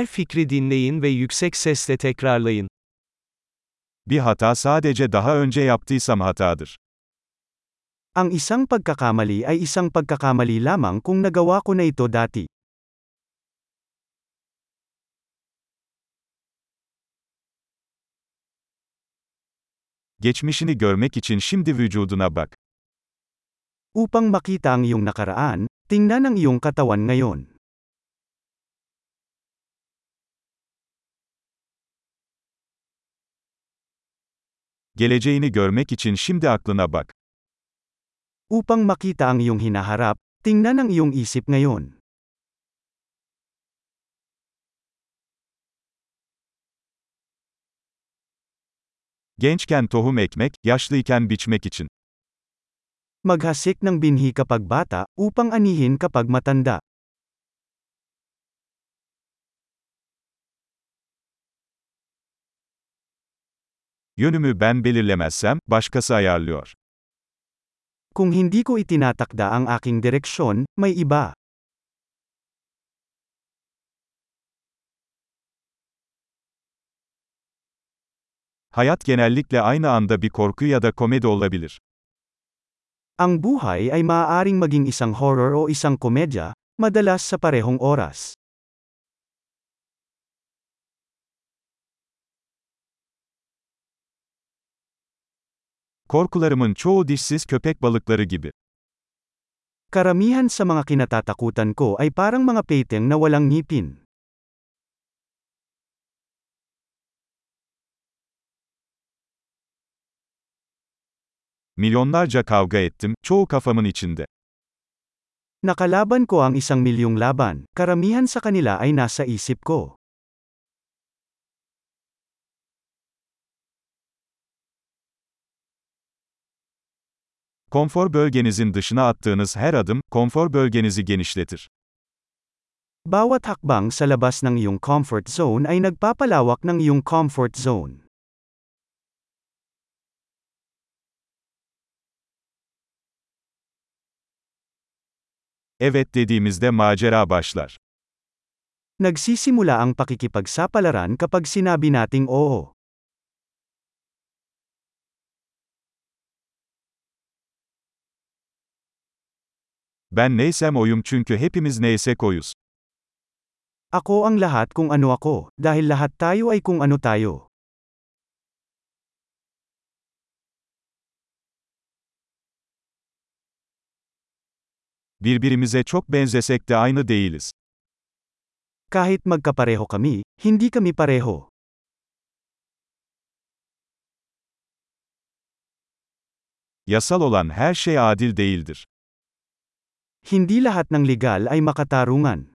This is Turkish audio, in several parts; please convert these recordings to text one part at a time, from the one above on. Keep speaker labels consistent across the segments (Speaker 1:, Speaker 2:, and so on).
Speaker 1: Her fikri dinleyin ve yüksek sesle tekrarlayın.
Speaker 2: Bir hata sadece daha önce yaptıysam hatadır.
Speaker 3: Ang isang pagkakamali ay isang pagkakamali lamang kung nagawa ko na ito dati.
Speaker 2: Geçmişini görmek için şimdi vücuduna bak.
Speaker 3: Upang makita ang iyong nakaraan, tingnan ang iyong katawan ngayon.
Speaker 2: Geleceğini görmek için şimdi aklına bak.
Speaker 3: Upang makita ang iyong hinaharap, tingnan ang iyong isip ngayon.
Speaker 2: Gençken tohum ekmek, yaşlıyken biçmek için.
Speaker 3: Maghasik ng binhi kapag bata, upang anihin kapag matanda.
Speaker 2: Yönümü ben belirlemezsem, başkası ayarlıyor.
Speaker 3: Kung hindi ko itinatakda ang aking direksyon, may iba.
Speaker 2: Hayat genellikle aynı anda bir korku ya da komedi olabilir.
Speaker 3: Ang buhay ay maaaring maging isang horror o isang komedya, madalas sa parehong oras.
Speaker 2: Korkularımın çoğu dişsiz köpek balıkları gibi.
Speaker 3: Karamihan sa mga kinatatakutan ko ay parang mga peteng na walang ngipin.
Speaker 2: Milyonlarca kavga ettim, çoğu kafamın içinde.
Speaker 3: Nakalaban ko ang isang milyong laban, karamihan sa kanila ay nasa isip ko.
Speaker 2: Konfor bölgenizin dışına attığınız her adım, konfor bölgenizi genişletir.
Speaker 3: Bawat hakbang sa labas ng iyong comfort zone ay nagpapalawak ng iyong comfort zone.
Speaker 2: Evet dediğimizde macera başlar.
Speaker 3: Nagsisimula ang pakikipagsapalaran kapag sinabi nating oo.
Speaker 2: Ben neysem oyum çünkü hepimiz neysek oyuz.
Speaker 3: Ako ang lahat kung ano ako, dahil lahat tayo ay kung ano tayo.
Speaker 2: Birbirimize çok benzesek de aynı değiliz.
Speaker 3: Kahit magkapareho kami, hindi kami pareho.
Speaker 2: Yasal olan her şey adil değildir.
Speaker 3: Hindi lahat ng legal ay makatarungan.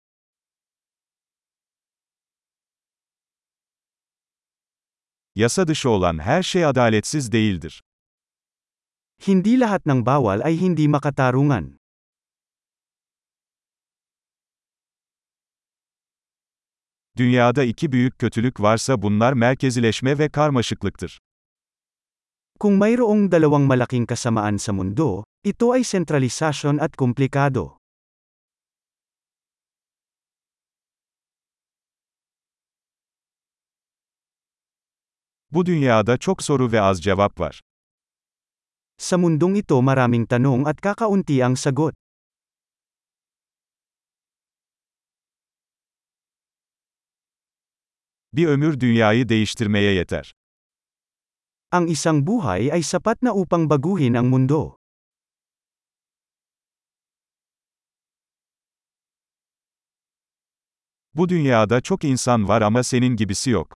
Speaker 2: Yasa dışı olan her şey adaletsiz değildir.
Speaker 3: Hindi lahat ng bawal ay hindi makatarungan.
Speaker 2: Dünyada iki büyük kötülük varsa bunlar merkezileşme ve karmaşıklıktır.
Speaker 3: Kung mayroong dalawang malaking kasamaan sa mundo, ito ay sentralisasyon at komplikado.
Speaker 2: Bu dünyada çok soru ve az cevap var.
Speaker 3: Sa mundong ito maraming tanong at kakaunti ang sagot.
Speaker 2: Bir ömür dünyayı değiştirmeye yeter.
Speaker 3: Ang isang buhay ay sapat na upang baguhin ang mundo.
Speaker 2: Bu dünyada çok insan var ama senin gibisi yok.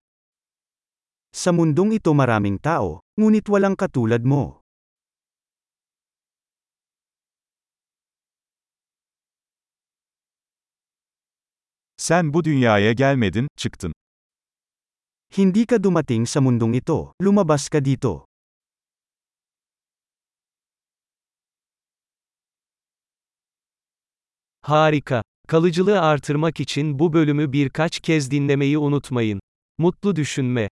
Speaker 3: Sa mundong ito maraming tao, ngunit walang katulad mo.
Speaker 2: Sen bu dünyaya gelmedin, çıktın.
Speaker 3: Hindi ka dumating sa mundong ito, lumabas ka dito.
Speaker 1: Harika. Kalıcılığı artırmak için bu bölümü birkaç kez dinlemeyi unutmayın. Mutlu düşünme.